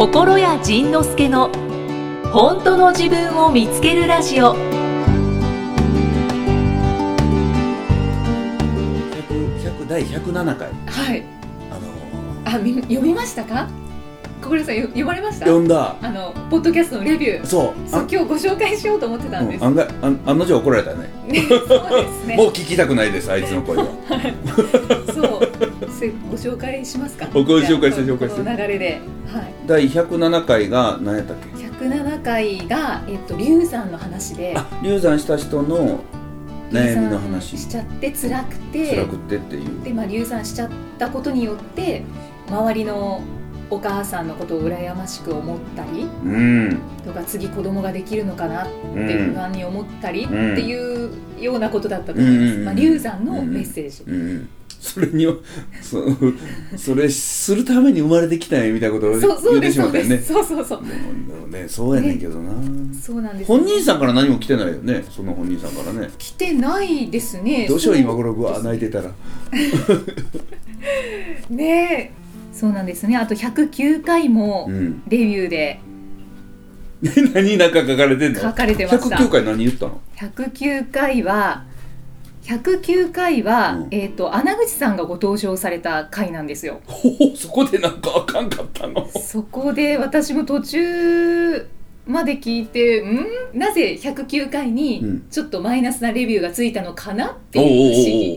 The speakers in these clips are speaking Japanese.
心谷仁之助の本当の自分を見つけるラジオ100 100第107回はい。あのあ、み読みましたか？小暮さんよ読まれました？読んだあのポッドキャストのレビュー。そうあそう今日ご紹介しようと思ってたんです。うん案外あん案の定怒られたねね、そうですね。もう聞きたくないですあいつの声はそう。それご紹介しますか？ご紹介して紹介して流れで、はい。第107回が何やったっけ？107回がえっと龍さんの話で。あ流産した人の悩みの流話産しちゃって辛くて辛くってっていうでまあ流産しちゃったことによって周りのお母さんのことを羨ましく思ったりうん。とか次子供ができるのかなってうん不安に思ったりっうん。ていうようなことだったと思います、うん。まあ、流産のメッセージ、うん。それにはそそれするために生まれてきたんやみたいなことを言ってうですそうでしまったよね。す。そうそうそう。でもねそうやねんけどな、そうなんです本人さんから何も来てないよねその本人さんからね。来てないですね。どうしようそ今頃うわ泣いてたら。ねえそうなんですね。あと109回もうん。レビューで 何なんか書かれてんの？書かれてました。109回何言ったの？109回は109回は、うん。えっ、と穴口さんがご登場された回なんですよ。そこでなんかあかんかったの？そこで私も途中まで聞いてん？なぜ109回うん。にちょっとマイナスなレビューがついたのかなってい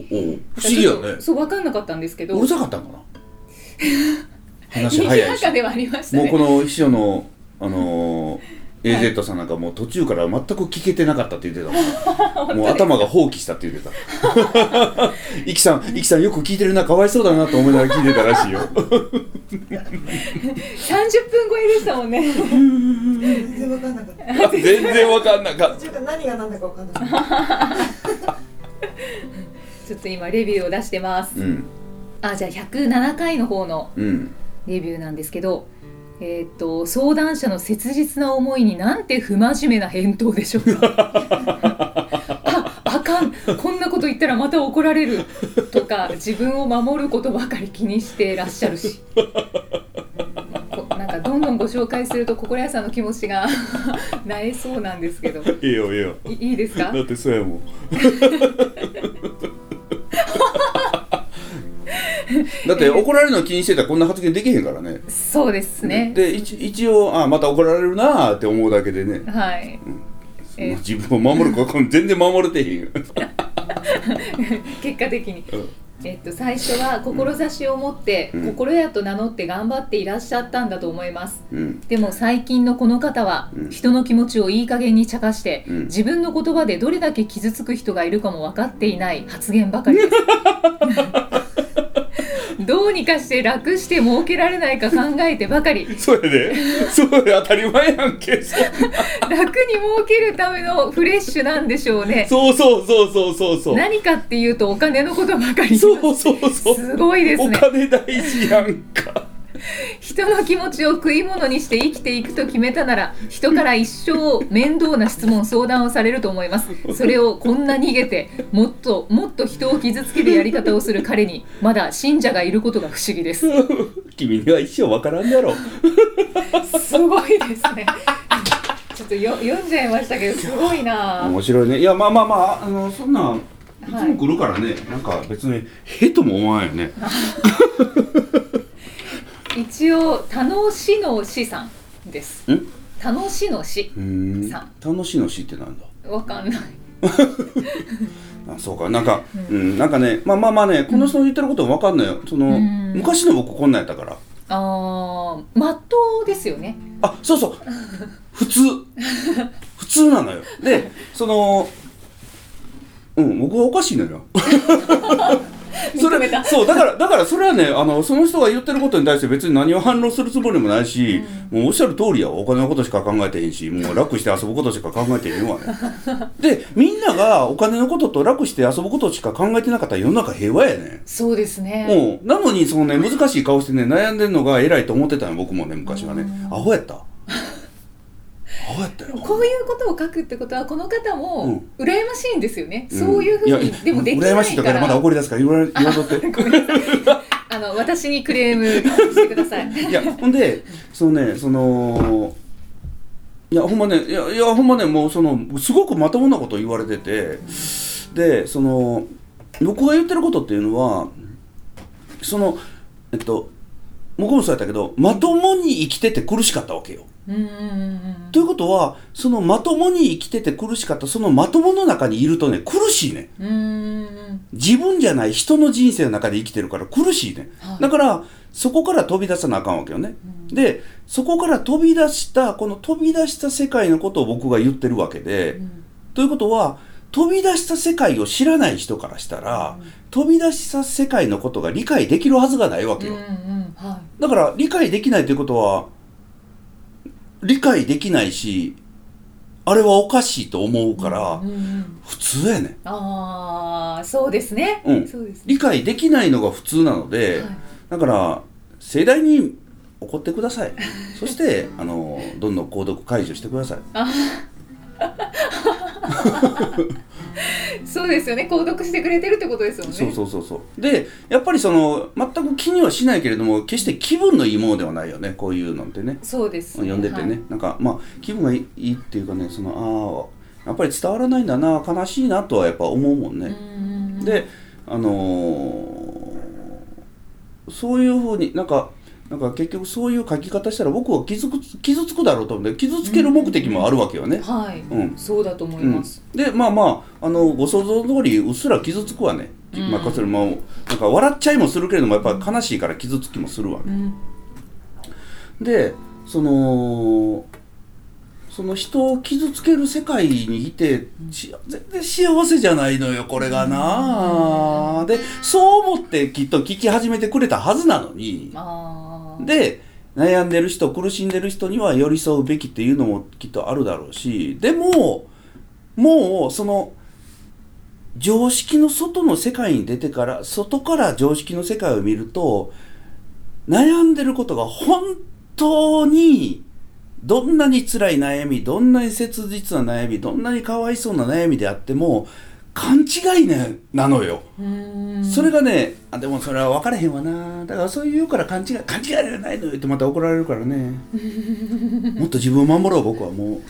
う不思議。不思議やね。そう分かんなかったんですけど。うるさかったんかな？話賑早いし。やかではありましたね。もうこの秘書のあのー AZ さんなんかもう途中から全く聞けてなかったって言ってたもん。もう頭が放棄したって言ってた。イキさんイキさんよく聞いてるなかわいそうだなと思いながら聞いてたらしいよ。30分超えでしたもんね。全然わかんなかった。全然わかんなかっ途中から何が何だかわかんなかった。ちょっと今レビューを出してます。たうんあじゃあ107回の方のうん。レビューなんですけど、えーっと相談者の切実な思いになんて不真面目な返答でしょうか？ああかん。こんなこと言ったらまた怒られる。とか自分を守ることばかり気にしてらっしゃるし。こなんかどんどんご紹介すると心屋さんの気持ちが なえそうなんですけど。いいよいいよ。いいいですか？だってそうやもん だって怒られるの気にしてたらこんな発言できへんからね。そうですね。で一一応あまた怒られるなーって思うだけでね、はい。えまあ自分を守るか全然守れてへんよ、結果的に。うん。えっと、最初は志を持って、うん。心屋と名乗って頑張っていらっしゃったんだと思います。うん。でも最近のこの方は、うん。人の気持ちをいい加減に茶化して、うん。自分の言葉でどれだけ傷つく人がいるかも分かっていない発言ばかりです どうにかして楽して儲けられないか考えてばかり。そうやで。そうや当たり前やんけ。そ楽に儲けるためのフレッシュなんでしょうね。そうそうそうそうそうそう。何かっていうとお金のことばかり。そうそうそう。すごいですね。お金大事やんか人の気持ちを食い物にして生きていくと決めたなら人から一生面倒な質問相談をされると思います。それをこんな逃げてもっともっと人を傷つけるやり方をする彼にまだ信者がいることが不思議です。君には一生わからんだろすごいですね。ちょっとよ読んじゃいましたけどすごいな。面白いね。いやまあまあまああのそんなんい。つも来るからね、なんか別にへとも思わんよね 一応楽しのしさんです。ん楽しのしうーん。さ楽しいのしってなんだ？わかんない。あそうか。なんか、うん。なんかねまあまあまあねこの人の言ってることも分かんないよ。その、うん。昔の僕こんなんやったから。あーまっとうですよね。あそうそう。普通。普通なのよ。でそのうん僕はおかしいのよ それそうだからだからそれはねあのその人が言ってることに対して別に何を反論するつもりもないし、もうおっしゃる通りやお金のことしか考えてへんしもう楽して遊ぶことしか考えてへんわね。でみんながお金のことと楽して遊ぶことしか考えてなかったら世の中平和やねそうですね。うん、なのにそのね難しい顔してね悩んでるのが偉いと思ってたの僕もね昔はね。アホやったアホやった。よこういうことを書くってことはこの方も羨ましいんですよね、ん。そういうふうにやでもできないから。羨ましいとかまだ怒り出すから言わ言わとって。あの私にクレームしてください。いやほんでそのねそのいやほんまねいやいやほんまねもうそのすごくまともなこと言われててでその僕が言ってることっていうのはそのえっと僕もそうやったけどまともに生きてて苦しかったわけよ。うんうんうんということはそのまともに生きてて苦しかったそのまともの中にいるとね苦しいね。うんうんうん。自分じゃない人の人生の中で生きてるから苦しいね、はい。だからそこから飛び出さなあかんわけよね、でそこから飛び出したこの飛び出した世界のことを僕が言ってるわけで、ということは飛び出した世界を知らない人からしたら、飛び出した世界のことが理解できるはずがないわけよ、うんうんはだから理解できないということは理解できないしあれはおかしいと思うから、いうんうん。普通やねん。ああそうですね、うん。そうですね。理解できないのが普通なので、はい。だから盛大に怒ってください。そしてあのどんどん購読解除してください そうですよね。購読してくれてるってことですよね。そうそうそうそう。でやっぱりその全く気にはしないけれども決して気分のいいものではないよねこういうのってね。そうです読んでてね、はい。なんかまあ気分がいいっていうかねそのああやっぱり伝わらないんだな悲しいなとはやっぱ思うもんね、であのーそういうふうになんかなんか結局そういう書き方したら僕は傷つく傷つくだろうと思うんで傷つける目的もあるわけよね。はい、うん。そうだと思いうん。ます、でまあまああのご想像通りうっすら傷つくわね、うん。まあ、それもなんか笑っちゃいもするけれどもやっぱり悲しいから傷つきもするわね。うん。でそのその人を傷つける世界にいてし全然幸せじゃないのよこれがな。でそう思ってきっと聞き始めてくれたはずなのに。あ。ーで悩んでる人苦しんでる人には寄り添うべきっていうのもきっとあるだろうしでももうその常識の外の世界に出てから外から常識の世界を見ると悩んでることが本当にどんなに辛い悩みどんなに切実な悩みどんなにかわいそうな悩みであっても勘違い、ね、なのよ。それがねあでもそれは分からへんわな。だからそう言うから勘違い勘違いじゃないのよってまた怒られるからね。もっと自分を守ろう僕はも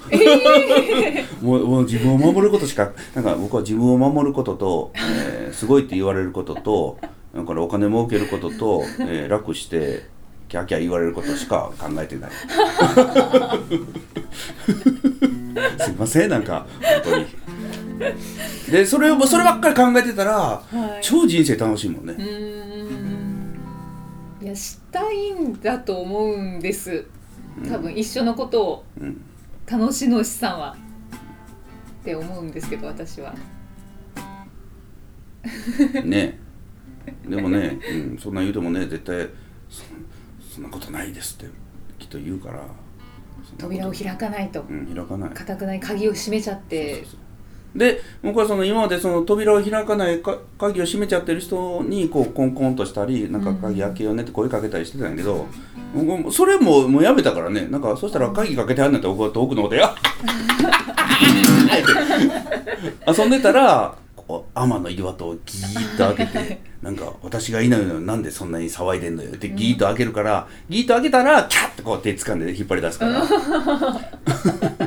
う、もうもう自分を守ることしかなんか僕は自分を守ることと、えーすごいって言われることとだからお金儲けることと、えー楽してキャーキャー言われることしか考えてない。すいませんなんか本当にでそれをそればっかり考えてたら、はい。超人生楽しいもんね。うーん。いやしたいんだと思うんです。多分一緒のことをうん。楽しのしさんは。って思うんですけど私は。ね。でもね、うん、そんな言うてもね絶対そそんなことないですってきっと言うから。扉を開かないと。うん開かない。かたくない鍵を閉めちゃってで僕はその今までその扉を開かないか鍵を閉めちゃってる人にこうコンコンとしたりなんか鍵開けようねって声かけたりしてたんやけど、もうそれももうやめたからね。なんかそしたら鍵かけてはんねんって僕は遠くのことや遊んでたら天の岩戸をギーッと開けてなんか私がいないのになんでそんなに騒いでんのよってギーッと開けるから、ギーッと開けたらキャッとこう手掴んで引っ張り出すから。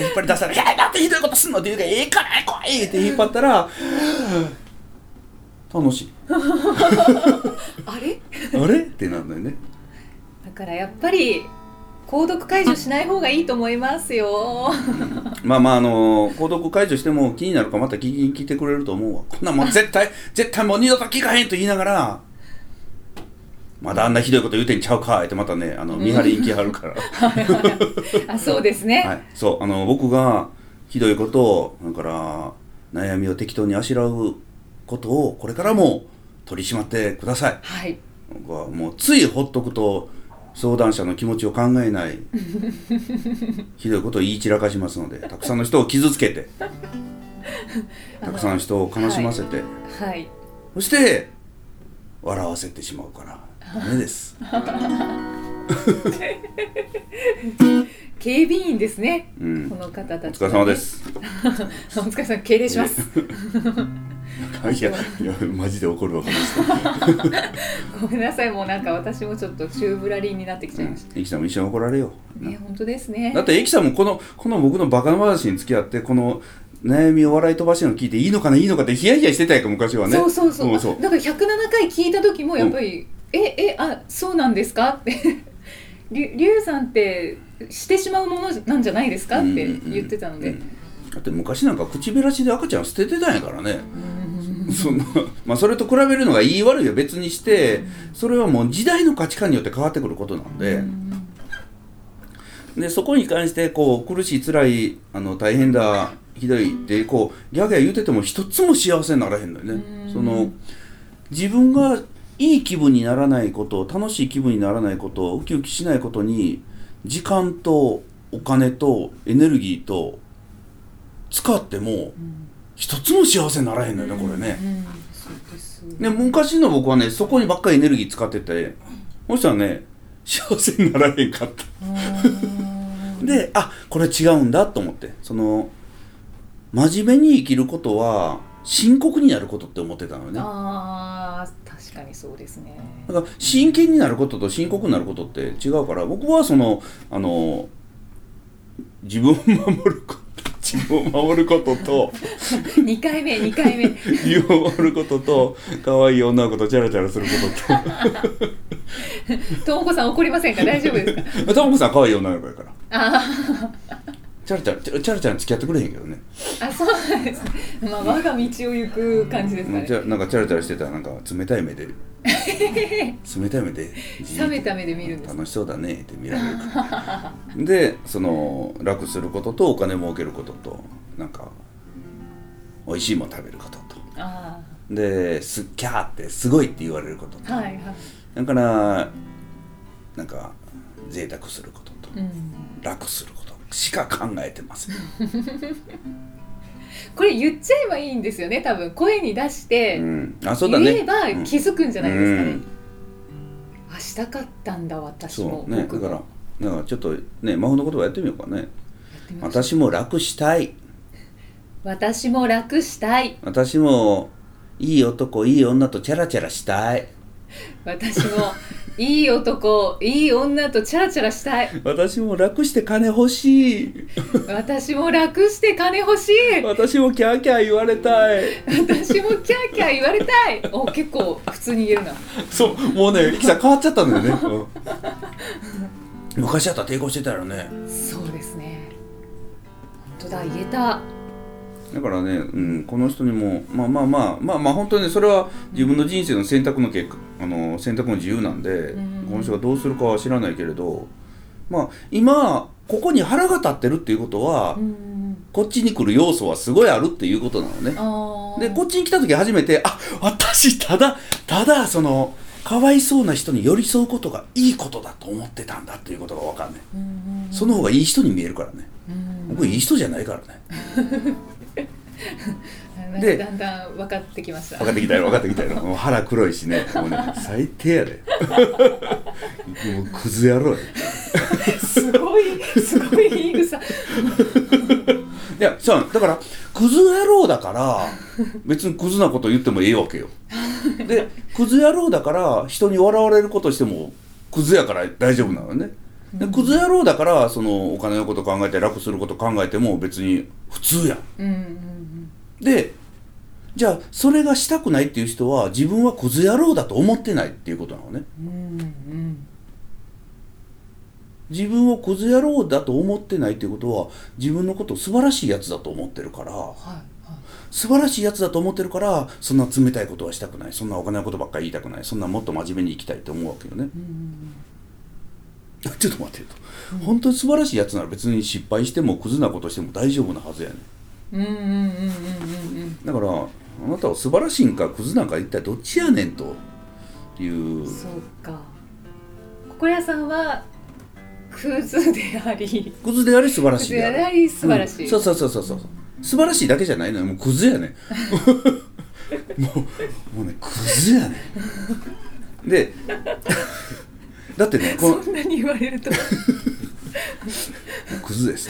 引っ張り出したら「いやなんてひどいことすんの?」って言うから「ええから来い!」って引っ張ったら楽しい あれ？あれ？ってなるんだよねだからやっぱり購読解除しない方がいいと思いますよ まあまああの購読解除しても気になるからまた聞きに来てくれると思うわこんなんもう絶対絶対もう二度と聞かへんと言いながらまだあんなひどいこと言うてんちゃうかってまたねあの見張りに来はるから、あそうですね、はい、そうあの僕がひどいことをだから悩みを適当にあしらうことをこれからも取り締まってください。はい。僕はもうついほっとくと相談者の気持ちを考えない ひどいことを言い散らかしますのでたくさんの人を傷つけて たくさんの人を悲しませて、はい。そして笑わせてしまうからダメです。結警備員ですね、うん。この方たち、お疲れ様です。お疲れ様敬礼します。いや、いや、マジで怒るわ、こ のごめんなさい。もうなんか私もちょっと宙ぶらりんになってきちゃいまし人。エキさんも一緒に怒られよう。た、ね本当ですね。だってエキさんもこのこの僕のバカな話に付き合ってこの悩みを笑い飛ばしの聞いていいのかないいのかってヒヤヒヤしてたやんか昔はね。そうそうそう、だから107回聞いた時もやっぱり「ええあそうなんですか?」って「りゅりゅうさんってしてしまうものなんじゃないですか?」って言ってたので、うんだって昔なんか口べらしで赤ちゃん捨ててたんやからね、そんな まあそれと比べるのがいい悪いは別にして。それはもう時代の価値観によって変わってくることなんで、でそこに関してこう苦しい辛いあの大変だひどいってこうギャーギャー言うてても一つも幸せにならへんのよね。その自分がいい気分にならないこと楽しい気分にならないことウキウキしないことに時間とお金とエネルギーと使っても一つも幸せにならへんのよねこれね。うんそうですで昔の僕はねそこにばっかりエネルギー使っててそしたらね幸せにならへんかった。であこれ違うんだと思ってその真面目に生きることは深刻になることって思ってたのよね。あー確かにそうですね。だから真剣になることと深刻になることって違うから僕はそのあの自分を守ること自分を守ることと 2回目2回目。自分を守ることと可愛い女の子とチャラチャラすることと。もこさん怒りませんか？大丈夫ですか？とタモさん可愛い女の子やから。あチャラチャラチャラチャラチャラ付き合ってくれへんけどね。ーあそうなんですね。まあ我が道を行く感じですかね。じゃなんかチャラチャラしてたらなんか冷たい目で。冷たい目で。冷めた目で見るんです楽しそうだね。って見られるから。でその楽することとお金儲けることとなんか美味しいもの食べることと。あですキャーってすごいって言われることと、あはいはい。だからなんか贅沢することと、うん。楽することしか考えてません。これ言っちゃえばいいんですよね多分。声に出してうん。あそうだね。言えば気づくんじゃないですかね、うん。あしたかったんだ私も。そうね。だからだからちょっとね魔法の言葉やってみようかね。私も楽したい。私も楽したい。私もいい男いい女とチャラチャラしたい。私もいい男いい女とチャラチャラしたい。私も楽して金欲しい。私も楽して金欲しい。私もキャーキャー言われたい。私もキャーキャー言われたい。お結構普通に言えるな。そうもうねキさん変わっちゃったんだよね、うん。昔だったら抵抗してたよね。そうですね。本当だ言えただからね、うん、この人にもまあまあまあまあまあ本当にねそれは自分の人生の選択の結果あの選択の自由なんで、うん。この人がどうするかは知らないけれどまあ今ここに腹が立ってるっていうことは、うん。こっちに来る要素はすごいあるっていうことなのね。でこっちに来た時初めてあ私ただただそのかわいそうな人に寄り添うことがいいことだと思ってたんだっていうことが分かんねうんうんその方がいい人に見えるからね。うん。僕いい人じゃないからね でかだんだん分かってきました。分かってきたよ分かってきたよ。もう腹黒いしね。もうね最低やで。もうクズ野郎や。すごいすごい言い草。いやそうだからクズ野郎だから別にクズなこと言ってもええわけよ。でクズ野郎だから人に笑われることしてもクズやから大丈夫なのねでクズ野郎だからそのお金のこと考えて楽すること考えても別に普通やん。うんうんでじゃあそれがしたくないっていう人は自分はクズ野郎だと思ってないっていうことなのね。うんうんうん。自分をクズ野郎だと思ってないっていうことは自分のことを素晴らしいやつだと思ってるからはいはい。素晴らしいやつだと思ってるからそんな冷たいことはしたくない。そんなお金のことばっかり言いたくない。そんなもっと真面目に生きたいって思うわけよね ちょっと待ってよと、本当に素晴らしいやつなら別に失敗してもクズなことしても大丈夫なはずやねうんうんうんうんうんうん。だからあなたは素晴らしいんかクズなんか一体どっちやねんという。うんそうか。心屋さんはクズであり。クズであり素晴らしいであり。素晴らしい、うん。そうそうそうそうそう。素晴らしいだけじゃないのよ。もうクズやね もうもうねクズやねでだってね そんなに言われると。クズです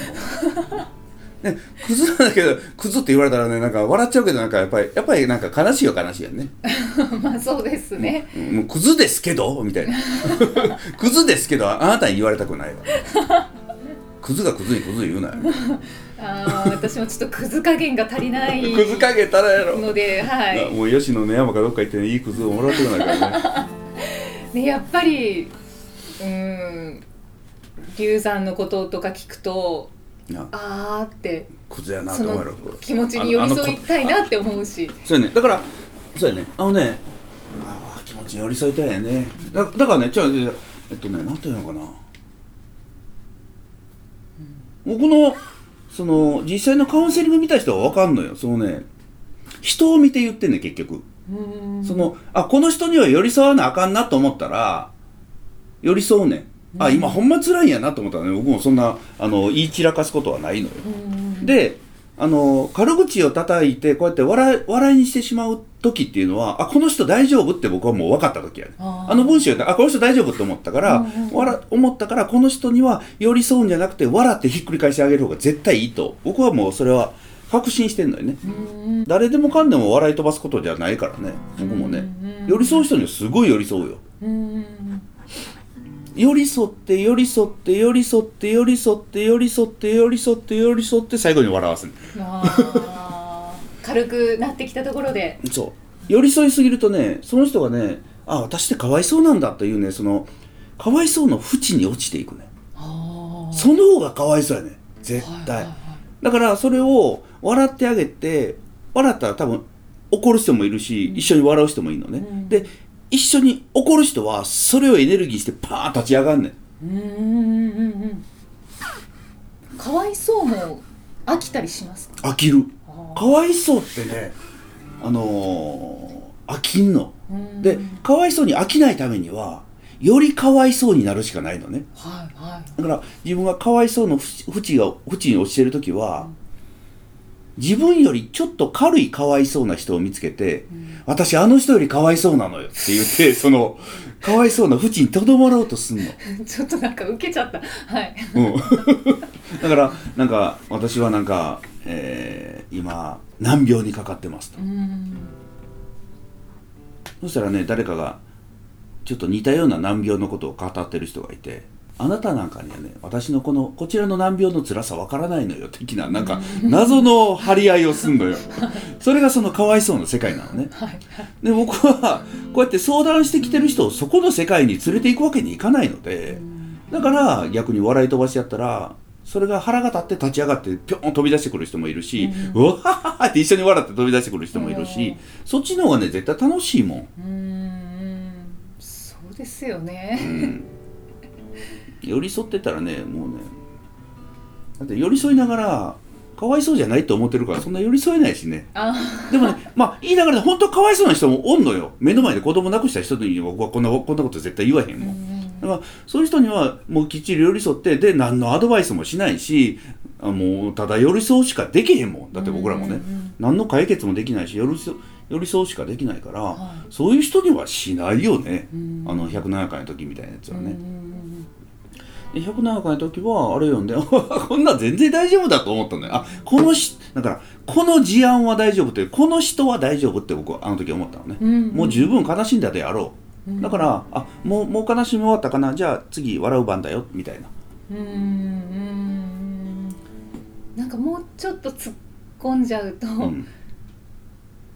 ね、クズなんだけどクズって言われたらねなんか笑っちゃうけどなんかやっぱりやっぱりなんか悲しいよ悲しいよね、まあそうですね。うんもうクズですけどみたいな。クズですけどあなたに言われたくないわ。クズがクズにクズ言うなよ。あー私もちょっとくず加減が足りないクズかけたらやろ。のではい。もう吉野の山かどっか行ってねいいクズをもらってこないからね。ねやっぱりうーん流産のこととか聞くとなあーってクズやなと思う気持ちに寄り添いたいなって思うし。そうやね。だからそうやね。あのねああ気持ちに寄り添いたいよね。だだからねじゃあえっとねなんていうのかな、僕のその実際のカウンセリング見た人は分かんのよ。そのね人を見て言ってんね結局。うん。そのあこの人には寄り添わなあかんなと思ったら寄り添うねん。あ今ほんま辛いんやなと思ったらね。僕もそんなあの言い散らかすことはないのよ。うんであの軽口を叩いてこうやって笑い笑いにしてしまう時っていうのはあこの人大丈夫って僕はもう分かった時やねあの文章やったらあこの人大丈夫って思ったから、笑思ったからこの人には寄り添うんじゃなくて笑ってひっくり返してあげる方が絶対いいと。僕はもうそれは確信してんのよね。うん誰でもかんでも笑い飛ばすことじゃないからね。僕もね。うん寄り添う人にはすごい寄り添うよ。うん寄り添って寄り添って寄り添って寄り添って寄り添って寄り添って寄り添って最後に笑わす。軽くなってきたところで。そう。寄り添いすぎるとねその人がねあ私ってかわいそうなんだというねそのかわいそうの淵に落ちていくね。その方がかわいそうやね。絶対、はいはいはい。だからそれを笑ってあげて笑ったら多分怒る人もいるし、一緒に笑う人もいるのね、うん。で一緒に怒る人はそれをエネルギーしてパーン立ち上がんねん。うんうんうん。うんかわいそうも飽きたりしますか？飽きる。あかわいそうってねあのー飽きんの。ーでうん。かわいそうに飽きないためにはよりかわいそうになるしかないのね。はいはい。だから自分がかわいそうのふ淵が淵に落ちてる時は自分よりちょっと軽いかわいそうな人を見つけて、私あの人よりかわいそうなのよって言って そのかわいそうな淵にとどまろうとすんの、ちょっとなんか受けちゃった。はい。うん、だからなんか私はなんか、えー今難病にかかってますと。うん。そしたらね誰かがちょっと似たような難病のことを語ってる人がいてあなたなんかにはね私のこのこちらの難病の辛さわからないのよ的ななんか謎の張り合いをすんのよ。それがそのかわいそうな世界なのね。はいで僕はこうやって相談してきてる人をそこの世界に連れていくわけにいかないのでだから逆に笑い飛ばしちゃったらそれが腹が立って立ち上がってぴょん飛び出してくる人もいるし、うわはって一緒に笑って飛び出してくる人もいるし、うん。そっちの方がね絶対楽しいもん。うんそうですよね寄り添ってたらねもうねだって寄り添いながらかわいそうじゃないと思ってるからそんな寄り添えないしね。あでもねまあ言いながらね本当かわいそうな人もおんのよ。目の前で子供亡くした人に僕はこんなこんなこと絶対言わへんもん。だからそういう人にはもうきっちり寄り添ってで何のアドバイスもしないしあもうただ寄り添うしかできへんもん。だって僕らもね。うんうんうん。何の解決もできないし寄り添寄り添うしかできないから、はそういう人にはしないよね、うん。あの107回の時みたいなやつはね。うんで107回の時はあれ読んで こんなん全然大丈夫だと思ったんだよ。あこのしだからこの事案は大丈夫ってこの人は大丈夫って僕はあの時思ったのね、うんもう十分悲しんだであろう、うん。だからあもうもう悲しみ終わったかな。じゃあ次笑う番だよ。みたいな。うんうんなんかもうちょっと突っ込んじゃうと、うん、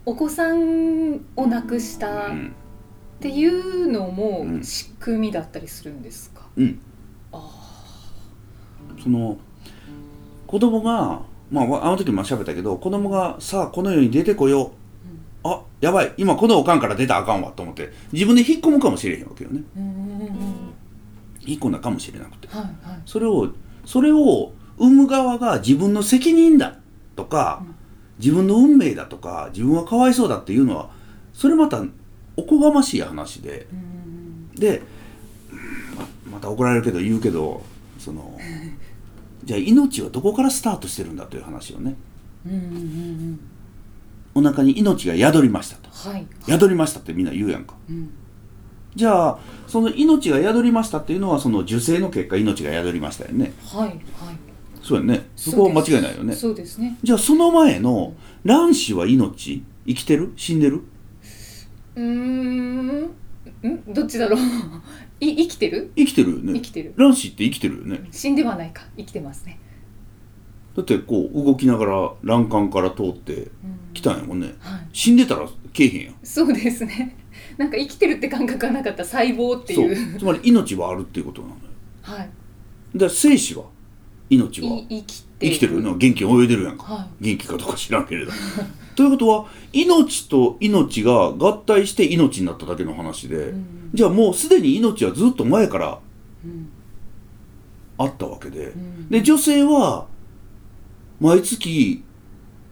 お子さんを亡くしたっうん。ていうのもうん。仕組みだったりするんですか、うん、あその子供がまああの時も喋ったけど子供がさあこの世に出てこよう、あやばい。今このおかんから出たらあかんわと思って自分で引っ込むかもしれへんわけよね。引っ込んだかもしれなくて。はいはい。それをそれを生む側が自分の責任だ。とか、うん。自分の運命だとか自分はかわいそうだっていうのはそれまたおこがましい話で。うんでうんた怒られるけど言うけどその じゃあ命はどこからスタートしてるんだという話をね。うんうんうんお腹に命が宿りましたと。はい。宿りましたってみんな言うやんか。うん。じゃあその命が宿りましたっていうのはその受精の結果命が宿りましたよね。はいはい。そうやね。そこは間違いないよね。そうですね。じゃあその前の卵子は命生きてる？死んでる？うーん。ん？どっちだろう？い生きてる？生きてるよね。生きてる。卵子って生きてるよね。死んではないか。生きてますね、だってこう動きながら卵管から通ってうん。きたんやもんね。はい、死んでたらけえへんやん。そうですね。なんか生きてるって感覚がなかった。細胞ってそいう。う。つまり命はあるっていうことなのよ。はい。で生死は。命は。い生きて生きてるよね。元気に泳いでるやんか、は元気かどうか知らんけれど。ということは命と命が合体して命になっただけの話で、うんじゃあもうすでに命はずっと前からうん。あったわけで、ん。で女性は毎月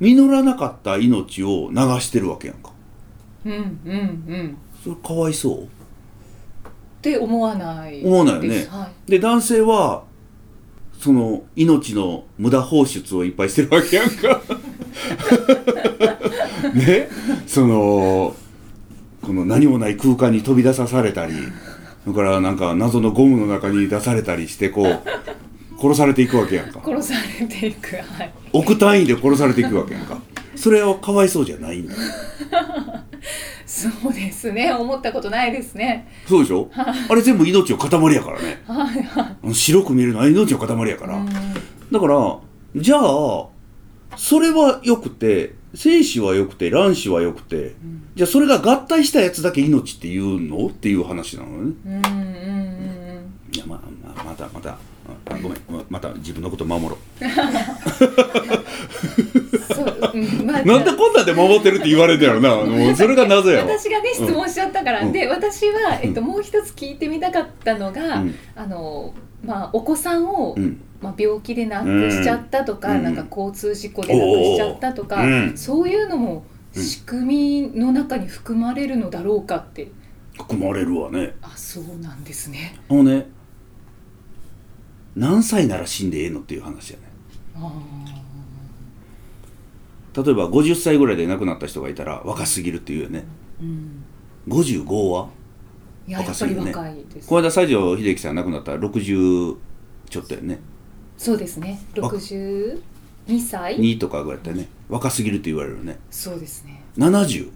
実らなかった命を流してるわけやんか。うんうんうん。それかわいそう？って思わない思わないよね。はい。で男性はその命の無駄放出をいっぱいしてるわけやんか。ね？そのこの何もない空間に飛び出さされたりそれからなんか謎のゴムの中に出されたりしてこう殺されていくわけやんか。殺されていくはい。億単位で殺されていくわけやんか。それはかわいそうじゃないんだ。そうですね。思ったことないですね。そうでしょ？あれ全部命の塊やからね。はいはい白く見えるのは命の塊やから、うん。だからじゃあそれは良くて精子は良くて卵子は良くて、じゃあそれが合体したやつだけ命って言うの？っていう話なのね。うんうんうんうんいやまあ、まあ、またまた。あごめん。ままた自分のこと守ろそう、うんまあ うなんでこんなんで守ってるって言われるんやろな？もうそれが謎やわ。私がね質問しちゃったから、うん。で私は、えっと、もう一つ聞いてみたかったのが、うん。あのまあ、お子さんを、うん。まあ、病気で亡くしちゃったとか、うん。なんか交通事故で亡くしちゃったとか、うん。そういうのも仕組みの中に含まれるのだろうかって。含まれるわね。あそうなんですね。あのね何歳なら死んでええのっていう話やね。あ例えば50歳ぐらいで亡くなった人がいたら若すぎるっていうよね。ーうん。55はいややっぱり若いです。この間西城秀樹さん亡くなったら60ちょっとやね。そうですね。62歳。2とかぐらいだったよね。若すぎるって言われるよね。そうですね。70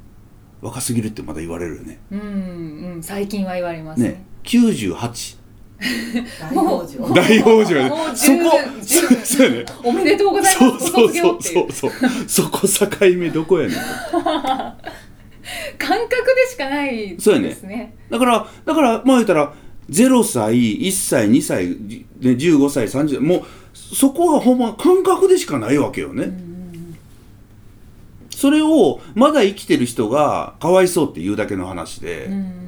若すぎるってまだ言われるよね。うんうん。最近は言われますね。ね。98 大往生大往生そこそそうやね。おめでとうございそうます。そうそうそうそう。そこ境目どこやねん 感覚でしかないそうやね。ですねだからだからまあ言ったら0歳1歳2歳じね15歳30歳もうそこはほんま感覚でしかないわけよね、それをまだ生きてる人がかわいそうって言うだけの話で、うん。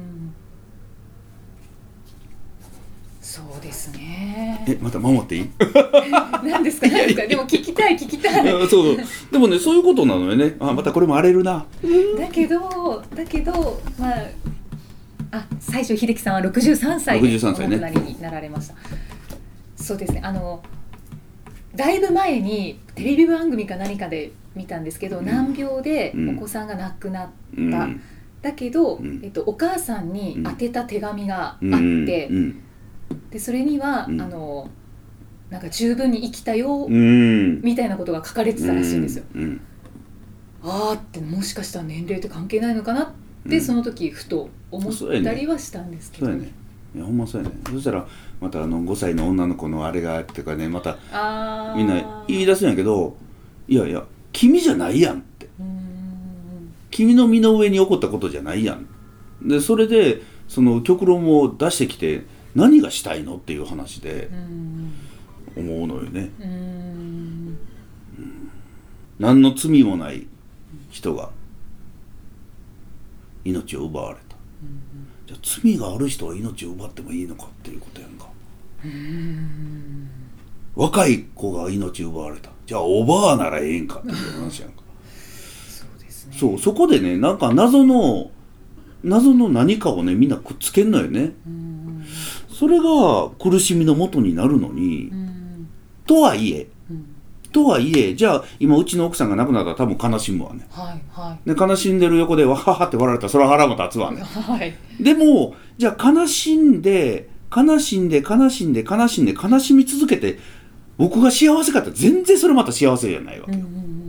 そうですねえまた守っていい？何ですか？何ですか？でも聞きたい聞きたい。そうそう。でもねそういうことなのよね。あまたこれも荒れるな。だけどだけどまああ西城秀樹さんは63歳で63歳ね。お亡くなりになられました。そうですね。あのだいぶ前にテレビ番組か何かで見たんですけど、うん。難病でうん。お子さんが亡くなった、うん。だけど、うん。えっと、お母さんに宛てた手紙があって、うんでそれには、うん。あのなんか十分に生きたよ、うん。みたいなことが書かれてたらしいんですよ。うん。あーってもしかしたら年齢って関係ないのかなって、うん。その時ふと思ったりはしたんですけど、そうやね。いやほんまそうやね。そしたらまたあの5歳の女の子のあれがっていうかねまたみんな言い出すんやけどいやいや君じゃないやんって。君の身の上に起こったことじゃないやん。でそれでその極論を出してきて何がしたいのっていう話で思うのよね。何の罪もない人が命を奪われた。じゃあ罪がある人は命を奪ってもいいのかっていうことやんか。若い子が命を奪われた。じゃあおばあならええんかっていう話やんか。そうですね。そうそこでねなんか謎の謎の何かをねみんなくっつけんのよね。うーんそれが苦しみの元になるのにうーん。とはいえうん。とはいえじゃあ今うちの奥さんが亡くなったら多分悲しむわね。はいはで悲しんでる横でわははって笑われたらそれは腹も立つわいね。はい。でもじゃあ悲しんで悲しんで悲しんで悲しんで悲しみ続けて僕が幸せかって全然それまた幸せじゃないわけ、うんうんうん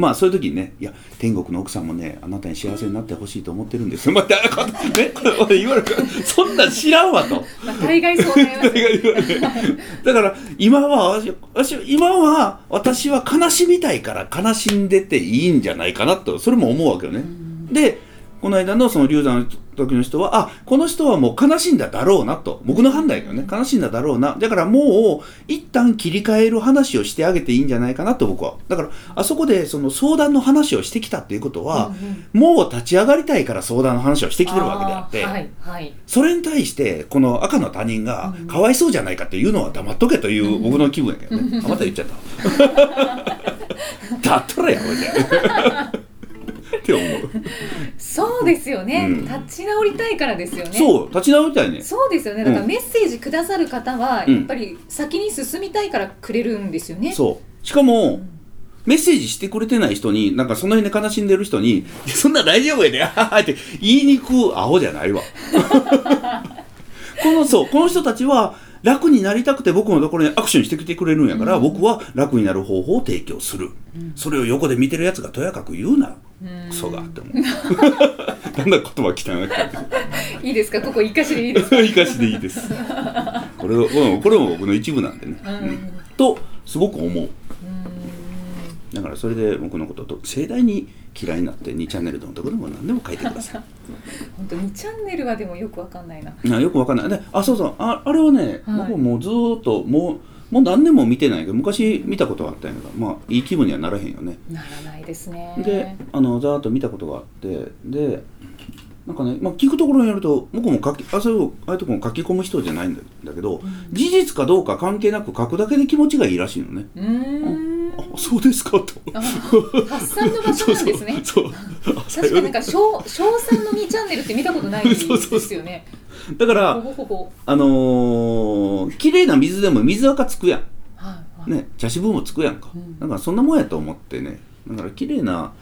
まあそういう時にね「いや天国の奥さんもねあなたに幸せになってほしいと思ってるんですよ」また、ね、俺言われる。そんなん知らんわと。まあ大概そうなりますね。だから今は私私今は私は悲しみたいから悲しんでていいんじゃないかなとそれも思うわけよね。でこの間のその流産の時の人はあこの人はもう悲しんだだろうなと。僕の判断やけどね。悲しんだだろうな。だからもう一旦切り替える話をしてあげていいんじゃないかなと僕は。だからあそこでその相談の話をしてきたっていうことは、もう立ち上がりたいから相談の話をしてきてるわけであって。ーはいはい。それに対してこの赤の他人がかわいそうじゃないかっていうのは黙っとけという僕の気分やけどね、あまた言っちゃった。だったらやろじゃって思うそうですよね、うん。立ち直りたいからですよね。そう立ち直りたいね。そうですよね。だからうん。メッセージくださる方はうん。やっぱり先に進みたいからくれるんですよね、そう。しかも、メッセージしてくれてない人になんかその辺で悲しんでる人にいや「そんな大丈夫やで」あって言いにくアホじゃないわ。このそうこの人たちは楽になりたくて僕のところにアクションしてきてくれるんやから、僕は楽になる方法を提供する、それを横で見てるやつがとやかく言うな、クソがって思う。なんだ言葉汚い。いいですか？ここ生かしでいいですか？生かしでいいです。これをこれも僕の一部なんでね、うん。とすごく思う。だからそれで僕のことと盛大に嫌いになって2チャンネルのところでも何でも書いてください。本当にチャンネルはでもよくわかんないな。あよくわかんない。であそうそう。ああれはね、はい。僕もうずーっともうもう何年も見てないけど昔見たことがあったんやけどまあいい気分にはならへんよね。ならないですね。であのざーっと見たことがあってでなんかね、まあ、聞くところによると僕も書きあそういうああいうところも書き込む人じゃないんだだけど、事実かどうか関係なく書くだけで気持ちがいいらしいのね。うーん。あそうですかと。あ発散の場所なんですね。そう確かになんか小小三の2チャンネルって見たことないですそうそうそよねだからあのー綺麗な水でも水垢つくやん。はいはい。ね、茶渋もつくやんか、ん。だからそんなもんやと思ってね。だから綺麗な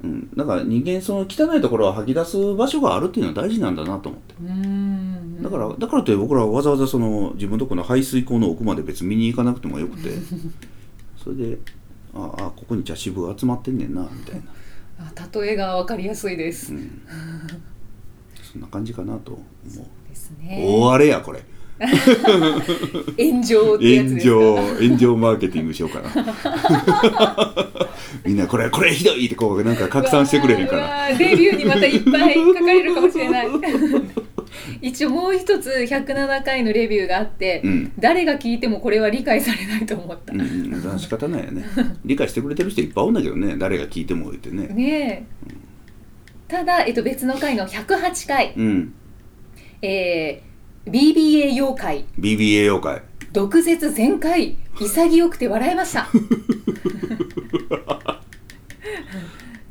うん、だから人間その汚いところを吐き出す場所があるっていうのは大事なんだなと思って。だからだからといって僕らはわざわざその自分のところの排水溝の奥まで別に見に行かなくてもよくて。それでああここに茶渋が集まってんねんなみたいな、あ例えがわかりやすいです、うん、そんな感じかなと思う。ですね。大荒れやこれ。炎上ってやつですか？炎上炎上マーケティングしようかな。みんなこれこれひどいってこうなんか拡散してくれへんから。うわーうわーレビューにまたいっぱい書かれるかもしれない。一応もう一つ107回のレビューがあって、うん。誰が聞いてもこれは理解されないと思った、うん仕方ないよね。理解してくれてる人いっぱいおんだけどね。誰が聞いても言ってね。ねえただ、えっと、別の回の108回、うん。えー、BBA 妖怪。BBA 妖怪。毒舌全開。潔くて笑えました。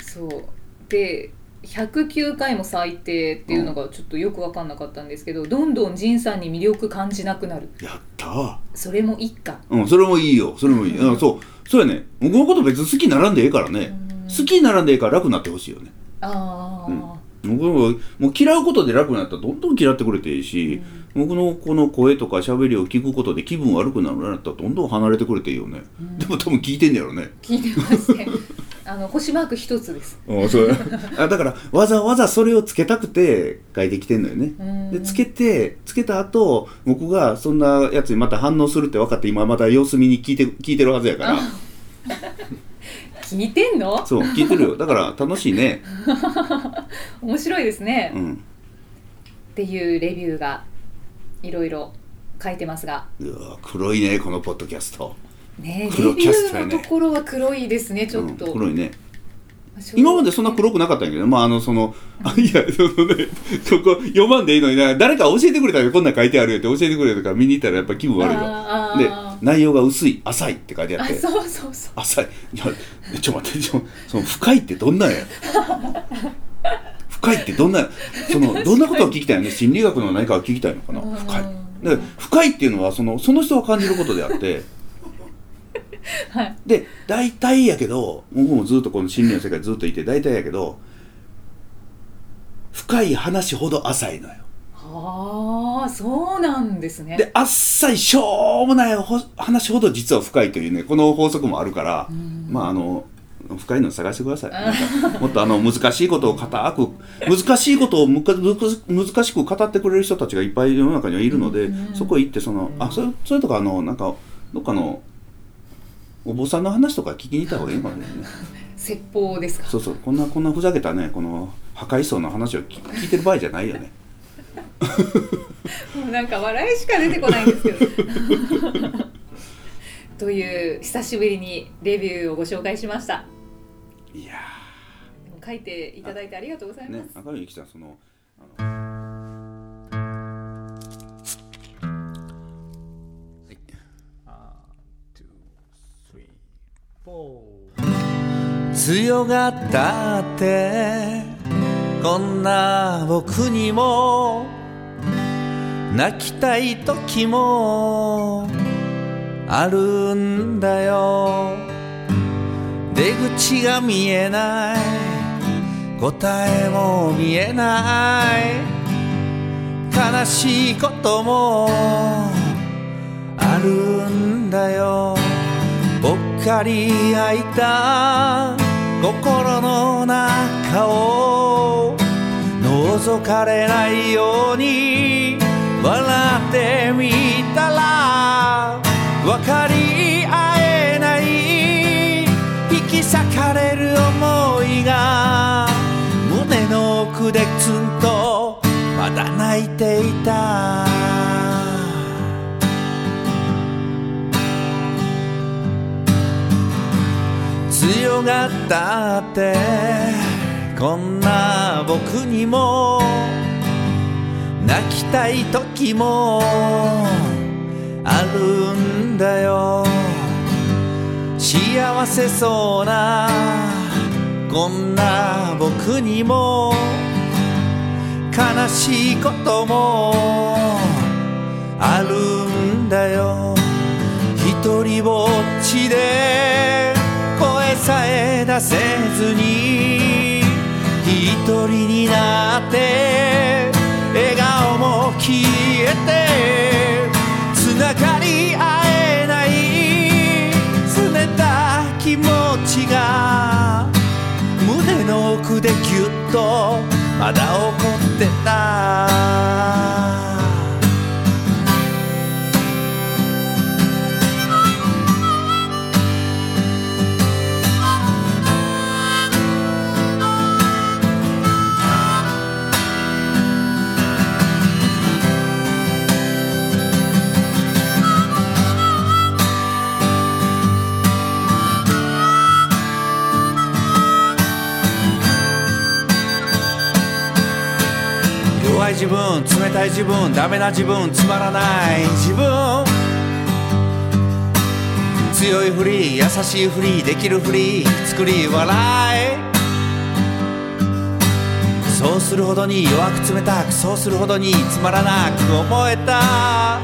そう。で109回も最低っていうのがちょっとよく分かんなかったんですけど、どんどん仁さんに魅力感じなくなる。やったー。それも一家うんそれもいいよ。それもいい、うん、そう。そうやね。僕のこと別に好きにならんでええからね。好きにならんでええから楽になってほしいよねああ、僕ももう嫌うことで楽になったらどんどん嫌ってくれていいし、僕のこの声とか喋りを聞くことで気分悪くなるんだったらどんどん離れてくれていいよね、でも多分聞いてんねやろね。聞いてますねあの星マーク一つです。うんそう。あだからわざわざそれをつけたくて書いてきてんのよね。うん。でつけてつけた後僕がそんなやつにまた反応するって分かって今また様子見に聞いて聞いてるはずやから聞いてんの？そう聞いてるよ。だから楽しいね。面白いですね、っうん。ていうレビューがいろいろ書いてますが。うわ黒いねこのポッドキャスト。ねレ黒ビュキャストやね。ーのところは黒いですねちょっと、うん、黒いね今までそんな黒くなかったんやけどまああのそのあいやそのね そこ読まんでいいのにな誰か教えてくれたらこんなん書いてあるよって教えてくれたから見に行ったらやっぱ気分悪いわ。で内容が薄い浅いって書いてあって。あそうそうそう浅い。いやちょ待ってちょその深いってどんなんや？深いってどんなそのどんなことを聞きたいの？ね心理学の何かを聞きたいのかな？うん。深いで深いっていうのはそのその人が感じることであってはい。で大体やけど僕もずっとこの心理の世界ずっといて大体やけど深い話ほど浅いのよ。ああそうなんですね。で浅いしょうもないほ話ほど実は深いというねこの法則もあるからまああの深いの探してください。なんかもっとあの難しいことを固く難しいことをむかむか難しく語ってくれる人たちがいっぱい世の中にはいるので、そこへ行ってそのあそれそれとかあのなんかどっかのお坊さんの話とか聞きに行った方がいいのかもね。説法ですか。そうそう。こんなこんなふざけたねこの破壊層の話を聞聞いてる場合じゃないよね。もうなんか笑いしか出てこないんですけど。という久しぶりにレビューをご紹介しました。いやでも書いていただいてありがとうございーます、ね赤嶺さんその強がったってこんな僕にも泣きたい時もあるんだよ。出口が見えない。答えも見えない。悲しいこともあるんだよ。ぽっかり開いた心の中を覗かれないように。笑ってみたら分かり合えない。引き裂かれる思いが胸の奥でツンとまだ泣いていた。強がったってこんな僕にも泣きたい時もあるんだよ。幸せそうなこんな僕にも悲しいこともあるんだよ。一人ぼっちでせずに一人になって笑顔も消えてつながり合えない冷た気持ちが胸の奥でぎゅっとまだ怒ってい自分ダメな自分つまらない自分。強いふり優しいふりできるふり作り笑い。そうするほどに弱く冷たくそうするほどにつまらなく思えた。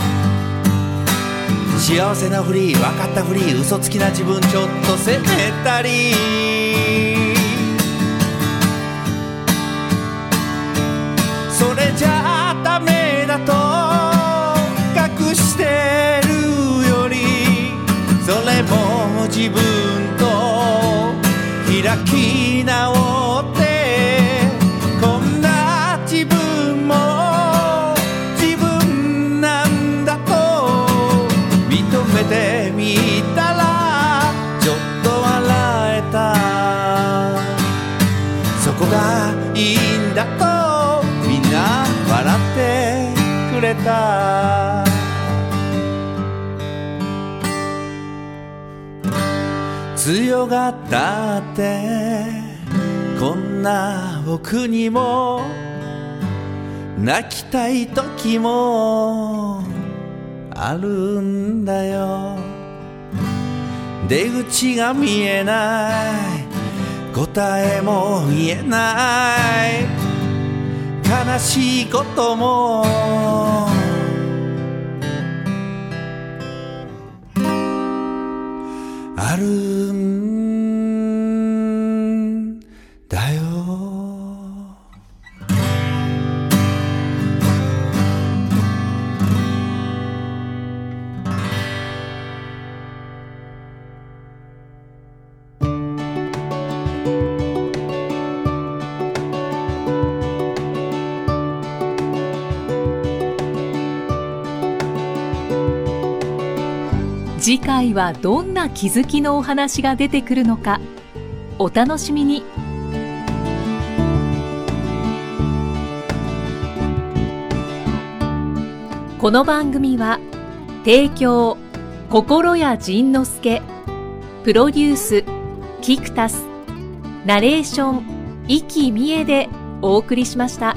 幸せなふり分かったふり嘘つきな自分ちょっと責めたり。強がったってこんな僕にも泣きたい時もあるんだよ。出口が見えない。答えも見えない。悲しいことも回はどんな気づきのお話が出てくるのかお楽しみにこの番組は提供心谷仁之助プロデュースキクタスナレーション生きみえでお送りしました。